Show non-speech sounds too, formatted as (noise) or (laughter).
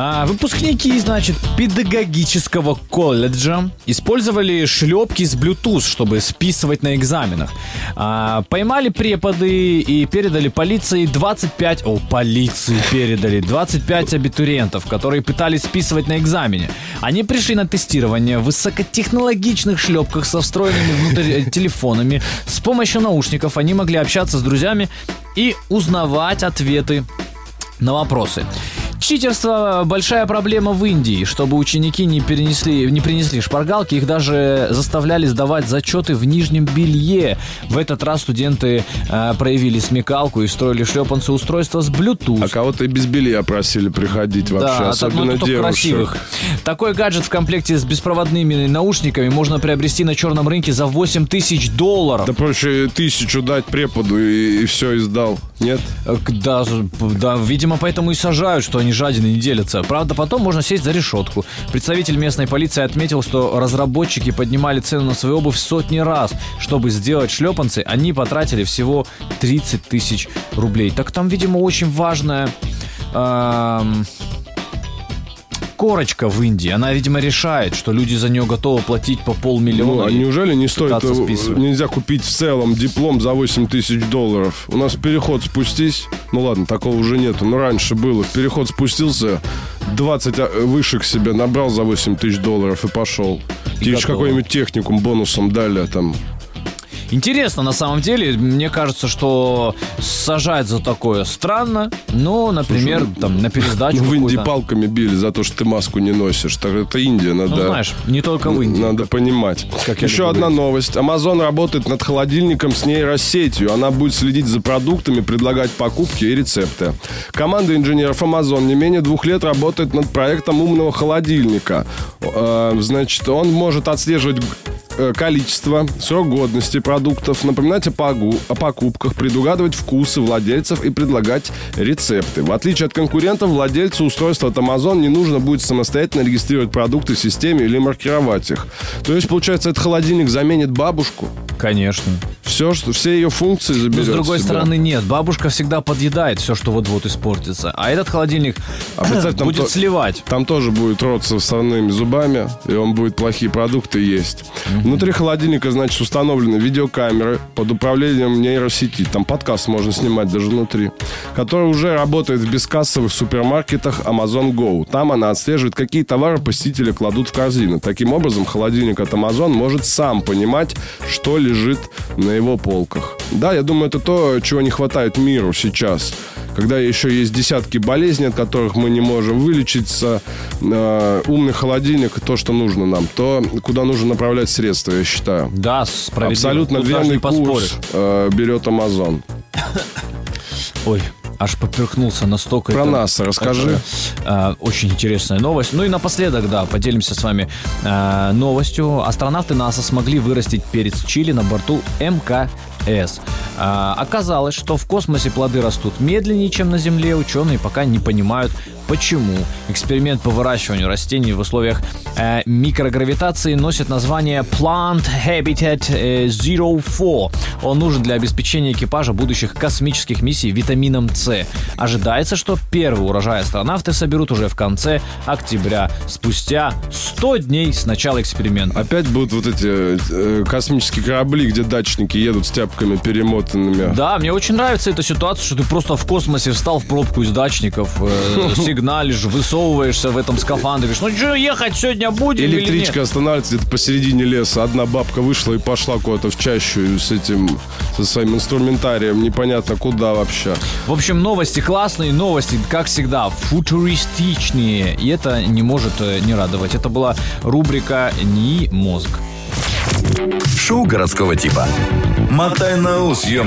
А, выпускники, значит, педагогического колледжа использовали шлепки с Bluetooth, чтобы списывать на экзаменах. А, поймали преподы и передали полиции 25... О, полиции передали 25 абитуриентов, которые пытались списывать на экзамене. Они пришли на тестирование в высокотехнологичных шлепках со встроенными внутрь э, телефонами. С помощью наушников они могли общаться с друзьями и узнавать ответы на вопросы. Читерство – большая проблема в Индии. Чтобы ученики не, перенесли, не принесли шпаргалки, их даже заставляли сдавать зачеты в нижнем белье. В этот раз студенты э, проявили смекалку и строили шлепанцы устройства с Bluetooth. А кого-то и без белья просили приходить вообще, да, особенно ну, девушек. красивых. Такой гаджет в комплекте с беспроводными наушниками можно приобрести на черном рынке за 8 тысяч долларов. Да проще тысячу дать преподу и, и все, и сдал. Нет? Э, Да, да, видимо, поэтому и сажают, что они жадины не делятся. Правда, потом можно сесть за решетку. Представитель местной полиции отметил, что разработчики поднимали цену на свою обувь сотни раз. Чтобы сделать шлепанцы, они потратили всего 30 тысяч рублей. Так там, видимо, очень важная... эм, корочка в Индии. Она, видимо, решает, что люди за нее готовы платить по полмиллиона. Ну, а неужели не стоит, э, списывать. нельзя купить в целом диплом за 8 тысяч долларов? У нас переход спустись, ну ладно, такого уже нету, но раньше было. Переход спустился, 20 а, вышек себе набрал за 8 тысяч долларов и пошел. Тебе какой-нибудь техникум бонусом дали там. Интересно, на самом деле, мне кажется, что сажать за такое странно. Ну, например, там на пересдачу Ну, в Индии палками били за то, что ты маску не носишь. Так это Индия, надо... Ну, знаешь, не только в Индии. Надо понимать. Как Еще одна говорить. новость. Amazon работает над холодильником с нейросетью. Она будет следить за продуктами, предлагать покупки и рецепты. Команда инженеров Amazon не менее двух лет работает над проектом умного холодильника. Э, Значит, он может отслеживать количество, срок годности продуктов, напоминать о, погу- о покупках, предугадывать вкусы владельцев и предлагать рецепты. В отличие от конкурентов, владельцу устройства от Amazon не нужно будет самостоятельно регистрировать продукты в системе или маркировать их. То есть, получается, этот холодильник заменит бабушку. Конечно. Все, что, все ее функции Но заберет с другой себя. стороны, нет. Бабушка всегда подъедает все, что вот-вот испортится. А этот холодильник А представь, там будет то- сливать. Там тоже будет рот со вставными зубами, и он будет плохие продукты есть. Внутри холодильника, значит, установлены видеокамеры под управлением нейросети. Там подкаст можно снимать даже внутри. Который уже работает в бескассовых супермаркетах Amazon Go. Там она отслеживает, какие товары посетители кладут в корзину. Таким образом, холодильник от Amazon может сам понимать, что лежит на его полках. Да, я думаю, это то, чего не хватает миру сейчас когда еще есть десятки болезней, от которых мы не можем вылечиться, э, умный холодильник то, что нужно нам, то, куда нужно направлять средства, я считаю. Да, справедливо. Абсолютно Тут верный курс э, берет Amazon. Ой, аж поперхнулся настолько. Про это- НАСА расскажи. это, э, очень интересная новость. Ну и напоследок, да, поделимся с вами э, новостью. Астронавты НАСА смогли вырастить перец чили на борту МКС. А, оказалось, что в космосе плоды растут медленнее, чем на Земле. Ученые пока не понимают, почему. Эксперимент по выращиванию растений в условиях э, микрогравитации носит название Plant Habitat э, Zero 4. Он нужен для обеспечения экипажа будущих космических миссий витамином С. Ожидается, что первый урожай астронавты соберут уже в конце октября, спустя 100 дней с начала эксперимента. Опять будут вот эти э, космические корабли, где датчники едут с тяпками перемотанными. Да, мне очень нравится эта ситуация, что ты просто в космосе встал в пробку из дачников, э, (laughs) сигналишь, высовываешься в этом скафандре, говоришь, ну что, ехать сегодня будем или Электричка нет? останавливается где-то посередине леса. Одна бабка вышла и пошла куда-то в чащу с этим, со своим инструментарием. Непонятно куда вообще. В общем, новости классные, новости, как всегда, футуристичные. И это не может э, не радовать. Это была рубрика «НИИ мозг». Шоу городского типа. Мотай на ус, ё